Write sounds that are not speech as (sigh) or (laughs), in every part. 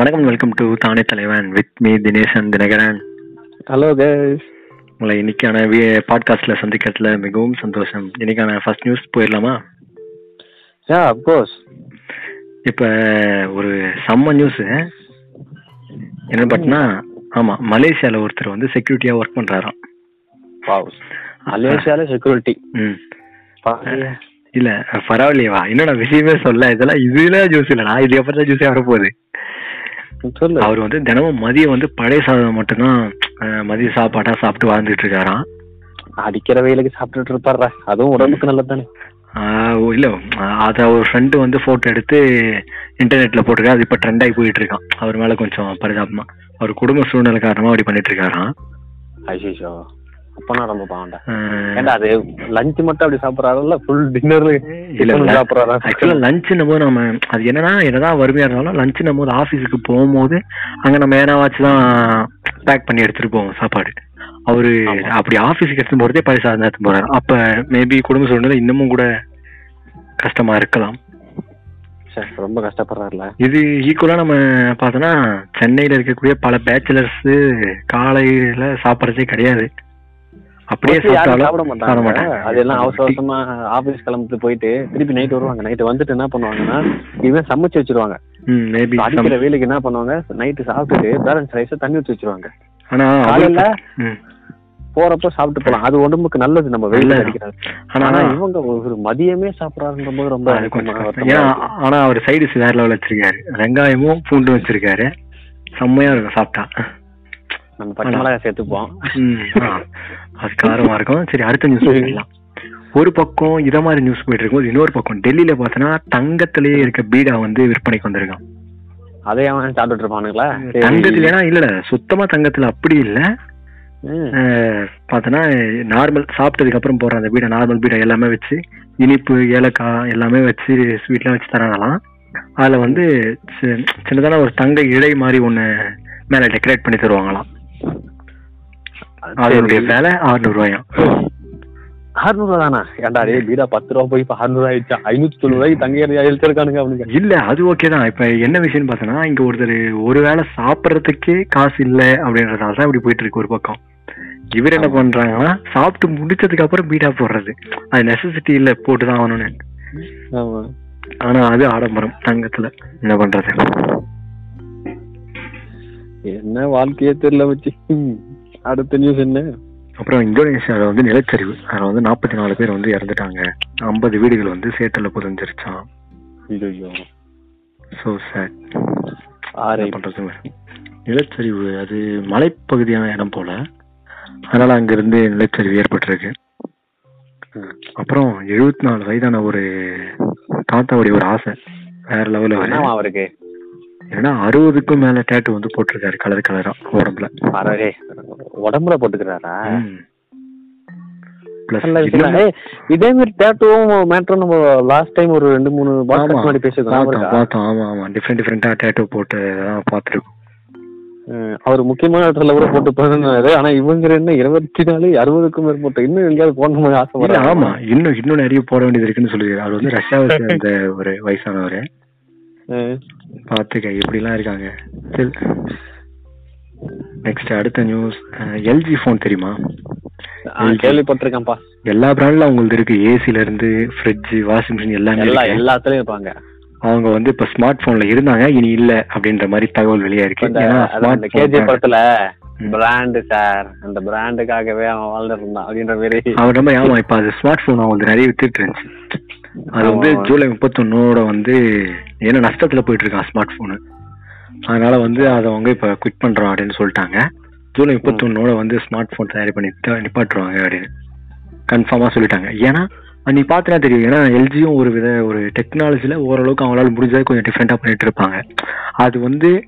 வணக்கம் welcome to Thaane Thalaivan with me Dineshan Dinakaran. Hello guys உங்களை இன்னைக்கான பாட்காஸ்ட்ல சந்திக்கிறதுல மிகவும் சந்தோஷம். இன்னைக்கான ஃபர்ஸ்ட் நியூஸ் போயிடலாமா? யா அப்கோர்ஸ் இப்ப ஒரு செம்ம நியூஸ் என்ன பார்த்தீங்கன்னா ஆமா மலேசியால ஒருத்தர் வந்து செக்யூரிட்டியா ஒர்க் பண்றாராம். வாவ் மலேசியால செக்யூரிட்டி ம். இல்ல பரவாயில்லையவா என்னடா விஷயமே சொல்ல? இதெல்லாம் இதுல ஜூஸ் இல்லடா. இது அப்புறம் தான் ஜூஸே வரப்போகுது. சொல்லு அவர் வந்து தினமும் மதியம் வந்து பழைய சாதம் மட்டும்தான் மதிய சாப்பாடா சாப்பிட்டு வாழ்ந்துட்டு இருக்காராம். அடிக்கிற வெயிலுக்கு சாப்பிட்டுட்டு இருப்பாரு அதுவும் உடம்புக்கு நல்லது தானே இல்ல அத ஒரு ஃப்ரெண்டு வந்து போட்டோ எடுத்து இன்டர்நெட்ல போட்டிருக்காரு. அது இப்ப ட்ரெண்ட் ஆகி போயிட்டு இருக்கான் அவர் மேல கொஞ்சம் பரிதாபமா. அவர் குடும்ப சூழ்நிலை காரணமா அப்படி பண்ணிட்டு இருக்காராம். ஐயோ ரொம்ப பாவண்டா ஆஹ் ஏண்டா அது லஞ்ச் மட்டும் அப்படி சாப்பிடறாருல்ல? ஃபுல் டின்னர்ல இல்ல சாப்பிடறாரா? ஆக்சுவலா லஞ்ச் நம்ம நம்ம அது என்னன்னா என்னதான் வறுமையா இருந்தாலும் லஞ்ச் ஒரு ஆபீஸுக்கு போகும்போது அங்க நம்ம ஏனாவாச்சும் தான் பேக் பண்ணி எடுத்துட்டு போவோம் சாப்பாடு. அவரு. அப்படி ஆபீஸுக்கு எடுத்து போறதே பழைய சாதம் எடுத்து போறாரு. அப்ப மேபி குடும்ப சூழ்நிலை இன்னமும் கூட கஷ்டமா இருக்கலாம். ரொம்ப கஷ்டப்படுறாருல. இது ஈக்குவலா நம்ம பார்த்தோம்னா சென்னையில இருக்கக்கூடிய பல பேச்சுலர்ஸ் காலையில சாப்பிடறதே கிடையாது. அப்படியே சாப்பிட மாட்டாங்க. அதெல்லாம் அவசர அவசரமா ஆபீஸ் கிளம்பிட்டு போயிட்டு திருப்பி நைட் வருவாங்க. நைட் வந்துட்டு என்ன பண்ணுவாங்கன்னா இவன் சமைச்சு வச்சிருவாங்க. அடிக்கிற வெயிலுக்கு என்ன பண்ணுவாங்க? நைட்டு சாப்பிட்டுட்டு பேலன்ஸ் ரைஸ் தண்ணி ஊற்றி வச்சிருவாங்க. ஆனா காலையில. போறப்ப சாப்பிட்டு போலாம். அது உடம்புக்கு நல்லது. நம்ம வெயில். அடிக்கிறது ஆனா இவங்க ஒரு மதியமே சாப்பிடறாருன்ற போது ரொம்ப. ஆனா அவர் சைடு வேற லெவல் வச்சிருக்காரு. வெங்காயமும் பூண்டும் வச்சிருக்காரு. செம்மையா இருக்கும் சாப்பிட்டா. நம்ம பச்சை மிளகாய் சேர்த்துப்போம். ம், ஆ. அது காரமா இருக்கும் சரி அடுத்த நியூஸ் போயிடலாம். ஒரு பக்கம் இத மாதிரி நியூஸ் போயிட்டு இருக்கும்போது இன்னொரு பக்கம் டெல்லியில பார்த்தோன்னா தங்கத்திலேயே இருக்க பீடா வந்து விற்பனைக்கு வந்திருக்கான். அதே அவன் சாப்பிட்டுட்டு இருப்பானுங்களா. தங்கத்துல ஏன்னா இல்ல சுத்தமா தங்கத்துல அப்படி இல்ல. பார்த்தோன்னா நார்மல் சாப்பிட்டதுக்கு அப்புறம் போடுற அந்த பீடா நார்மல் பீடா எல்லாமே வச்சு இனிப்பு ஏலக்காய் எல்லாமே வச்சு ஸ்வீட்லாம் வச்சு தராங்களாம் அதுல வந்து சின்னதான ஒரு தங்க இழை மாதிரி ஒண்ணு மேல டெக்கரேட் பண்ணி தருவாங்களாம். அதனுடைய அறுநூறு ரூபாயாம் அறுநூறு ரூபா தானா ஏன்டா பீடா பத்து ரூபா போய் இப்ப அறுநூறு ஆயிடுச்சா ஐநூத்தி தொண்ணூறு ரூபாய்க்கு தங்க எழுச்சிருக்கானுங்க அப்படின்னு இல்ல அது ஓகே தான். இப்ப என்ன விஷயம்னு பார்த்தோன்னா இங்க ஒருத்தர் ஒருவேளை சாப்பிடறதுக்கே காசு இல்ல அப்படின்றதால தான் இப்படி போயிட்டு இருக்கு ஒரு பக்கம். இவர் என்ன பண்றாங்கன்னா சாப்பிட்டு முடிச்சதுக்கு அப்புறம் பீடா போடுறது. அது நெசசிட்டி இல்ல போட்டுதான் ஆகணும்னு. ஆனா அது ஆடம்பரம் தங்கத்துல. என்ன பண்றது? என்ன வாழ்க்கையே தெரியல வச்சு. அடுத்த நியூஸ் என்ன? அப்புறம் இந்தோனேஷியால வந்து நிலச்சரிவு. அதுல வந்து நாற்பத்தி நாலு பேர் வந்து இறந்துட்டாங்க. ஐம்பது வீடுகள் வந்து சேத்துல புதஞ்சிருச்சான் ஐயோ சோ சேட் பண்றது? நிலச்சரிவு அது மலைப்பகுதியான இடம் போல. அதனால அங்க இருந்து நிலச்சரிவு ஏற்பட்டிருக்கு. அப்புறம் எழுபத்தி நாலு வயதான ஒரு தாத்தாவுடைய ஒரு ஆசை. வேற லெவல் அவரு. என்னவா அவருக்கு? ஏன்னா அறுபதுக்கும் மேல டேட்டு வந்து போட்டிருக்காரு கலர் கலரா உடம்புல. உடம்புல போட்டுக்கிறாரா? இதே மாதிரி டேட்டுவும் மேட்ரும் நம்ம லாஸ்ட் டைம் ஒரு ரெண்டு மூணு பாட்காஸ்ட் பேசியிருக்கோம். ஞாபகம் பார்த்தோம். ஆமா ஆமா. டிஃப்ரெண்ட் டிஃப்ரெண்டா டேட்டோ போட்டு பார்த்துருக்கோம். அவர் முக்கியமான இடத்துல கூட போட்டு போயிருந்தாரு. ஆனா இவங்க என்ன இருபத்தி நாலு அறுபதுக்கும் மேற்பட்ட இன்னும் எங்கேயாவது போடணும் ஆசை ஆமா. இன்னும் இன்னும் நிறைய போட வேண்டியது இருக்குன்னு சொல்லி அவர் வந்து ரஷ்யாவை சேர்ந்த ஒரு வயசானவர். பாத்துக்க இப்படிலாம் இருக்காங்க. நெக்ஸ்ட் அடுத்த நியூஸ் எல்ஜி ஃபோன் தெரியுமா? கேள்விப்பட்டிருக்கேன்ப்பா. எல்லா பிராண்ட்ல அவங்களுக்கு இருக்கு. ஏசில இருந்து ஃப்ரிட்ஜ் வாஷிங் மிஷின் எல்லாமே. எல்லாத்துலயும் இருப்பாங்க. அவங்க வந்து இப்ப ஸ்மார்ட் போன்ல இருந்தாங்க இனி இல்ல அப்படின்ற மாதிரி தகவல் வெளியா இருக்கு. கேஜி படத்துல. பிராண்டு சார் அந்த பிராண்டுக்காகவே அவன் வாழ்ந்துட்டு இருந்தான் அப்படின்ற மாதிரி அவர் ரொம்ப ஆமா இப்ப அது ஸ்மார்ட் போன் அவங்களுக்கு நிறைய வித்துட்டு இருந்துச்சு. அது வந்து. ஜூலை முப்பத்தொன்னோட வந்து ஏன்னா நஷ்டத்துல போயிட்டு இருக்கான் ஸ்மார்ட் போனு அதனால வந்து அதை அவங்க இப்ப குவிட் பண்றோம் அப்படின்னு சொல்லிட்டாங்க. ஜூலை முப்பத்தொன்னோட வந்து ஸ்மார்ட் போன் தயாரி பண்ணி நிப்பாட்டுருவாங்க அப்படின்னு கன்ஃபார்மா சொல்லிட்டாங்க. ஏன்னா நீ பார்த்தனா தெரியும். ஏன்னா எல்ஜியும் ஒரு வித ஒரு டெக்னாலஜில ஓரளவுக்கு அவங்களால முடிஞ்சதை கொஞ்சம் டிஃப்ரெண்டா பண்ணிட்டு இருப்பாங்க. அது வந்து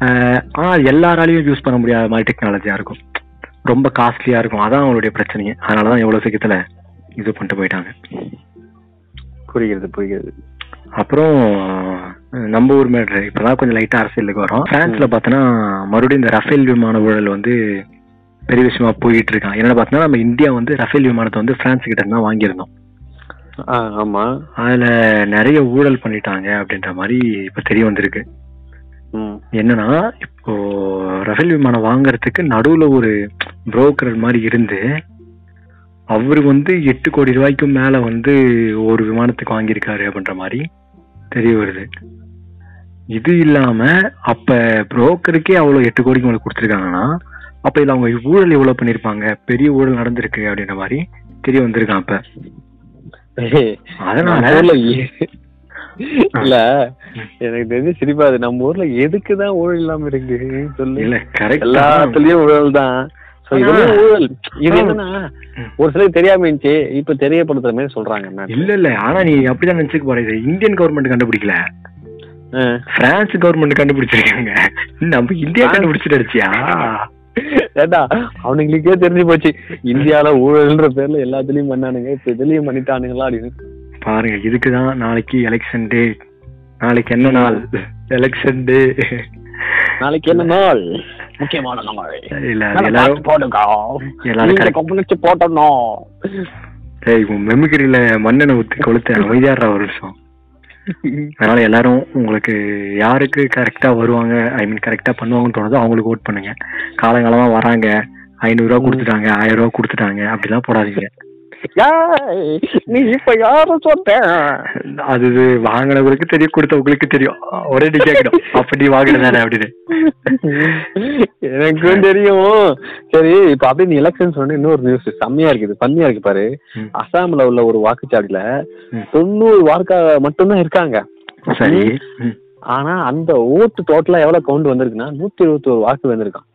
ஆஹ், ஆனா அது எல்லாராலையும் யூஸ் பண்ண முடியாத மாதிரி டெக்னாலஜியா இருக்கும். ரொம்ப காஸ்ட்லியா இருக்கும். அதான் அவங்களுடைய பிரச்சனையே. அதனாலதான் எவ்வளவு சீக்கிரத்துல இது பண்ணிட்டு போயிட்டாங்க. புரிகிறது புரிகிறது. அப்புறம் நம்ம ஊர் மேட்ரு இப்பதான் கொஞ்சம் லைட்டா அரசியலுக்கு வரும். பிரான்ஸ்ல பார்த்தோன்னா மறுபடியும் இந்த ரஃபேல் விமான ஊழல் வந்து பெரிய விஷயமா போயிட்டு இருக்கான். என்னன்னு பார்த்தோன்னா நம்ம இந்தியா வந்து ரஃபேல் விமானத்தை வந்து பிரான்ஸ் கிட்ட இருந்தா வாங்கியிருந்தோம். ஆ, ஆமா. அதுல நிறைய ஊழல் பண்ணிட்டாங்க அப்படின்ற மாதிரி இப்ப தெரிய வந்திருக்கு. என்னன்னா இப்போ ரஃபேல் விமானம் வாங்குறதுக்கு நடுவுல ஒரு புரோக்கர் மாதிரி இருந்து அவரு வந்து எட்டு கோடி ரூபாய்க்கும் மேல வந்து ஒரு விமானத்துக்கு வாங்கியிருக்காரு அப்படின்ற மாதிரி தெரிய வருது. இது இல்லாம அப்ப புரோக்கருக்கே அவ்வளவு எட்டு கோடிக்கு மேல கொடுத்துருக்காங்கன்னா அப்ப இதுல அவங்க ஊழல் எவ்வளவு பண்ணிருப்பாங்க பெரிய ஊழல் நடந்திருக்கு அப்படின்ற மாதிரி தெரிய வந்திருக்கான் அப்ப அதனால நம்ம ஊர்ல எ- இல்ல எனக்கு தெரிஞ்சு சிரிப்பா அது நம்ம ஊர்ல எதுக்குதான் ஊழல் இல்லாம இருக்கு? சொல்லு. இல்ல கரெக்ட் எல்லாத்துலயும் ஊழல் தான் ஊழல். இது. என்னன்னா. ஒரு சிலருக்கு தெரியாம இருந்துச்சு இப்ப தெரியப்படுத்துற மாதிரி சொல்றாங்க இல்ல இல்ல. ஆனா நீ அப்படிதான் நினைச்சுக்க போற. இது இந்தியன் கவர்மெண்ட் கண்டுபிடிக்கல. பிரான்ஸ் கவர்மெண்ட் கண்டுபிடிச்சிருக்காங்க. நம்ம இந்தியா அடிச்சியா ஏண்டா அவனுங்களுக்கே தெரிஞ்சு போச்சு. இந்தியால ஊழல்ன்ற பேர்ல எல்லாத்துலயும் பண்ணானுங்க. இப்ப இதுலயும் பண்ணிட்டானுங்களா அப்படின்னு. பாருங்க இதுக்குதான் நாளைக்கு எலெக்ஷன் டே நாளைக்கு என்ன நாள்? எலெக்ஷன் டே நாளைக்கு என்ன நாள்? முக்கியமான நாள். இல்ல போடுங்க. எல்லாரும் போட்டணும். மெமிக்கிரியில மண்ணெண்ணை ஊத்தி கொளுத்து அமைதியாடுற ஒரு விஷயம் அதனால எல்லாரும் உங்களுக்கு யாருக்கு கரெக்டா வருவாங்க ஐ மீன் கரெக்டா பண்ணுவாங்கன்னு தோணுதோ அவங்களுக்கு ஓட் பண்ணுங்க. காலங்காலமா வராங்க ஐநூறு ரூபா கொடுத்துட்டாங்க ஆயிரம் ரூபா கொடுத்துட்டாங்க அப்படிலாம் போடாதீங்க. நீ இப்ப யார சொன்ன அது வாங்கினவங்களுக்கு தெரியும் கொடுத்தவங்களுக்கு தெரியும். ஒரே நீ கேட்கணும் அப்ப நீ வாங்கினதானே அப்படின்னு. எனக்கும் தெரியும். சரி இப்ப அப்படியே நீ எலெக்ஷன் சொன்ன இன்னொரு நியூஸ் செம்மையா இருக்குது பண்ணியா இருக்கு பாரு. அசாம்ல உள்ள ஒரு வாக்குச்சாவடியில. தொண்ணூறு வாக்கா மட்டும்தான் இருக்காங்க. சரி. ஆனா அந்த ஓட்டு டோட்டலா எவ்வளவு கவுண்ட் வந்திருக்குன்னா நூத்தி இருபத்தி ஒரு வாக்கு வந்திருக்கான்.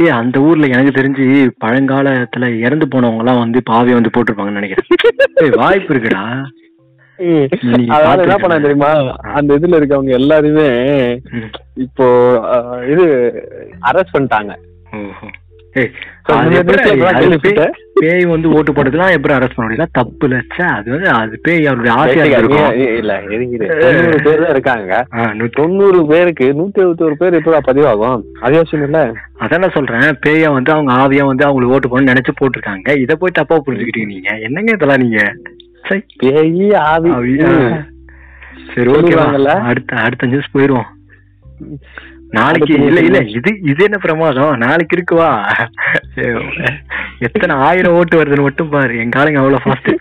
ஒருவேளை ஏ அந்த ஊர்ல எனக்கு தெரிஞ்சு பழங்காலத்துல இறந்து போனவங்க எல்லாம் வந்து பாவி வந்து போட்டிருப்பாங்கன்னு நினைக்கிறேன். ஏய், வாய்ப்பு இருக்குடா. அதனால என்ன. பண்ண தெரியுமா? அந்த இதுல இருக்கவங்க எல்லாருமே. இப்போ இது அரெஸ்ட் பண்ணிட்டாங்க. பேய் வந்து ஓட்டு போட்டதுலாம் எப்படி அரெஸ்ட் பண்ண முடியல தப்பு இல்ல அது வந்து அது பேய் அவருடைய ஆசையா இருக்கும் இல்ல தொண்ணூறு பேர் தான் இருக்காங்க. தொண்ணூறு பேருக்கு நூத்தி எழுபத்தி ஒரு பேர் எப்படா பதிவாகும். அதே இல்ல? அதான் நான் சொல்றேன். பேய வந்து அவங்க ஆவியா வந்து அவங்களுக்கு ஓட்டு போடணும்னு நினைச்சு போட்டிருக்காங்க. இத போய் தப்பா புரிஞ்சுக்கிட்டீங்க நீங்க. என்னங்க இதெல்லாம் நீங்க? பேயி ஆவி. சரி ஓகே? அடுத்த அடுத்த நியூஸ் போயிருவோம். நாளைக்கு இல்ல இல்ல இது இது என்ன பிரமாதம்? நாளைக்கு இருக்குவா? எத்தனை ஆயிரம் ஓட்டு வருதுன்னு மட்டும் பாரு. எங்க ஆளுங்க அவ்வளவு ஃபாஸ்ட்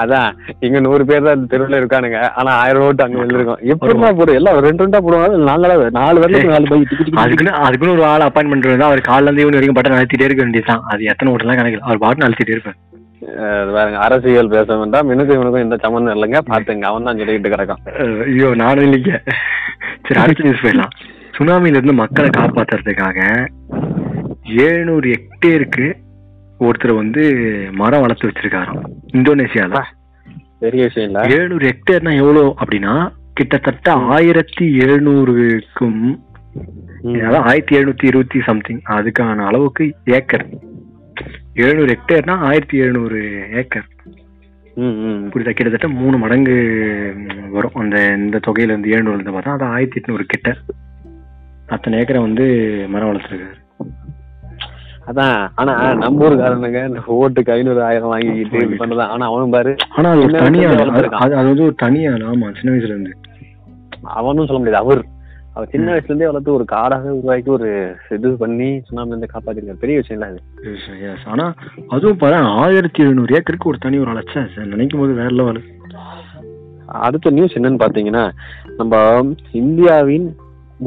அதான் இங்க நூறு பேர் தான் தெருவுல இருக்கானுங்க. ஆனா ஆயிரம் ஓட்டு அங்க விழுந்திருக்கும் எப்படிதான் போடும் எல்லாம் ரெண்டு ரெண்டா போடுவாங்க. நாலு நாலு பேர்ல நாலு பை டிக்கி டிக்கி அதுக்குன்னு அதுக்குன்னு ஒரு ஆள் அப்பாயின்மெண்ட் இருந்தா அவர் காலைல இருந்து ஈவினிங் வரைக்கும் பட்டன் அழுத்திட்டே இருக்க வேண்டியதுதான். அது எத்தனை ஓட்டுலாம் கணக்கு அவர் பாட்டு அழுத்திட்டே இருப்பேன் பாருங்க அரசியல் பேச வேண்டாம். எனக்கு இவனுக்கும் எந்த சம்மந்தம் இல்லைங்க. பாத்துங்க அவன் தான் சொல்லிக்கிட்டு கிடக்கான். ஐயோ நானும் இல்லைங்க. சரி அடுத்த நியூஸ் போயிடலாம். சுனாமில இருந்து மக்களை காப்பாத்துறதுக்காக ஏழுநூறு ஹெக்டேருக்கு ஒருத்தர் வந்து மரம் வளர்த்து வச்சிருக்காராம். இந்தோனேசியால. பெரிய விஷயம் இல்ல. ஏழுநூறு ஹெக்டேர்னா எவ்வளவு அப்படின்னா கிட்டத்தட்ட ஆயிரத்தி எழுநூறுக்கும் ஆயிரத்தி எழுநூத்தி இருபத்தி சம்திங் அதுக்கான அளவுக்கு ஏக்கர். எழுநூறு ஹெக்டேர்னா ஆயிரத்தி எழுநூறு ஏக்கர். புரியுதா? கிட்டத்தட்ட மூணு மடங்கு வரும். அந்த இந்த தொகையில இருந்து ஏழுநூறுல இருந்து பார்த்தா அது ஆயிரத்தி எட்நூறு கிட்ட. அத்தனை ஏக்கரை வந்து மரம் வளர்த்துருக்காரு. அதான் ஆனா நம்ம ஊருக்காரனுங்க ஓட்டுக்கு ஐநூறு ஆயிரம் வாங்கிக்கிட்டு பண்ணதான் ஆனா அவனும் பாரு ஆனா அது ஒரு தனியா அது வந்து ஒரு தனியா ஆமா சின்ன வயசுல இருந்து. அவனும் சொல்ல முடியாது அவர். அவர் சின்ன வயசுல இருந்தே வளர்த்து ஒரு காடாக உருவாக்கி ஒரு இது பண்ணி சுனாமி இருந்து காப்பாத்திருக்காரு. பெரிய விஷயம் இல்ல அது. ஆனா அதுவும் பாரு ஆயிரத்தி எழுநூறு ஏக்கருக்கு ஒரு தனி ஒரு அலைச்சா நினைக்கும் போது வேற லெவல். அடுத்த நியூஸ் என்னன்னு பாத்தீங்கன்னா நம்ம இந்தியாவின்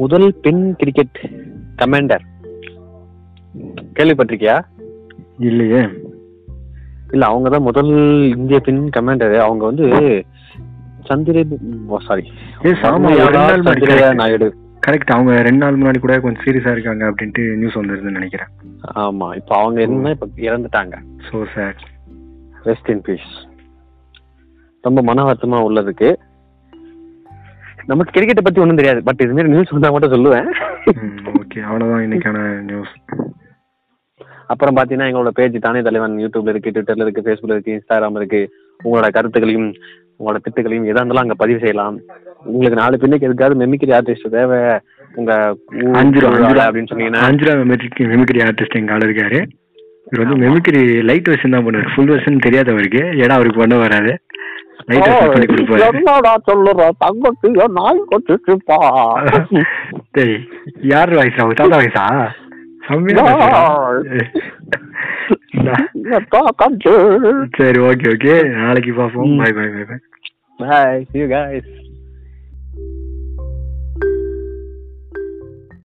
முதல் பெண் கிரிக்கெட் கமாண்டர் கேள்விப்பட்டிருக்கியா? இல்லையே. இல்ல அவங்க தான் முதல் இந்திய பெண் கமாண்டர் அவங்க வந்து சந்திர சாரி. நாயுடு. கரெக்ட் அவங்க ரெண்டு நாள் முன்னாடி கூட கொஞ்சம் சீரியஸா இருக்காங்க அப்படின்ட்டு நியூஸ் வந்திருதுன்னு நினைக்கிறேன். ஆமா இப்ப அவங்க என்ன இப்ப இறந்துட்டாங்க. So sir rest in peace ரொம்ப மன வருத்தமா உள்ளதுக்கு. நமக்கு கிரிக்கெட்டை பத்தி ஒண்ணும் தெரியாது. பட் இது மாதிரி நியூஸ் வந்தா மட்டும் சொல்லுவேன். ஓகே அவ்வளவுதான் இன்னைக்கான நியூஸ் அப்புறம் பாத்தீங்கன்னா எங்களோட பேஜ் தானே தலைவன். யூடியூப்ல இருக்கு ட்விட்டர்ல இருக்கு ஃபேஸ்புக்ல இருக்கு இன்ஸ்டாகிராம் இருக்கு. உங்களோட கருத்துக்களையும் உங்களோட திட்டுகளையும் எதா இருந்தாலும் அங்க பதிவு செய்யலாம். உங்களுக்கு நாலு பெண்ணுக்கு எதுக்காவது மெமிக்கிரி ஆர்டிஸ்ட் தேவை. உங்க அஞ்சு ரூபா. அப்படின்னு சொன்னீங்கன்னா. அஞ்சு ரூபா மெமிக்ரி மெமிக்ரி ஆர்டிஸ்ட் எங்க ஆள் இருக்காரு. இவர் வந்து மெமிக்ரி லைட் வெர்ஷன் தான் பண்ணுவார். ஃபுல் வெர்ஷன் தெரியாது அவருக்கு ஏன்னா அவருக்கு பண்ண வராது. என்னடா சொல்லுற? தங்கச்சிய நாய் கொட்டுச்சுப்பா. (laughs) டேய் யார் வயசா உங்க தாத்தா. (laughs) கண்டு (laughs) சரி ஓகே ஓகே. நாளைக்கு பார்ப்போம். ம். Bye bye bye bye you guys.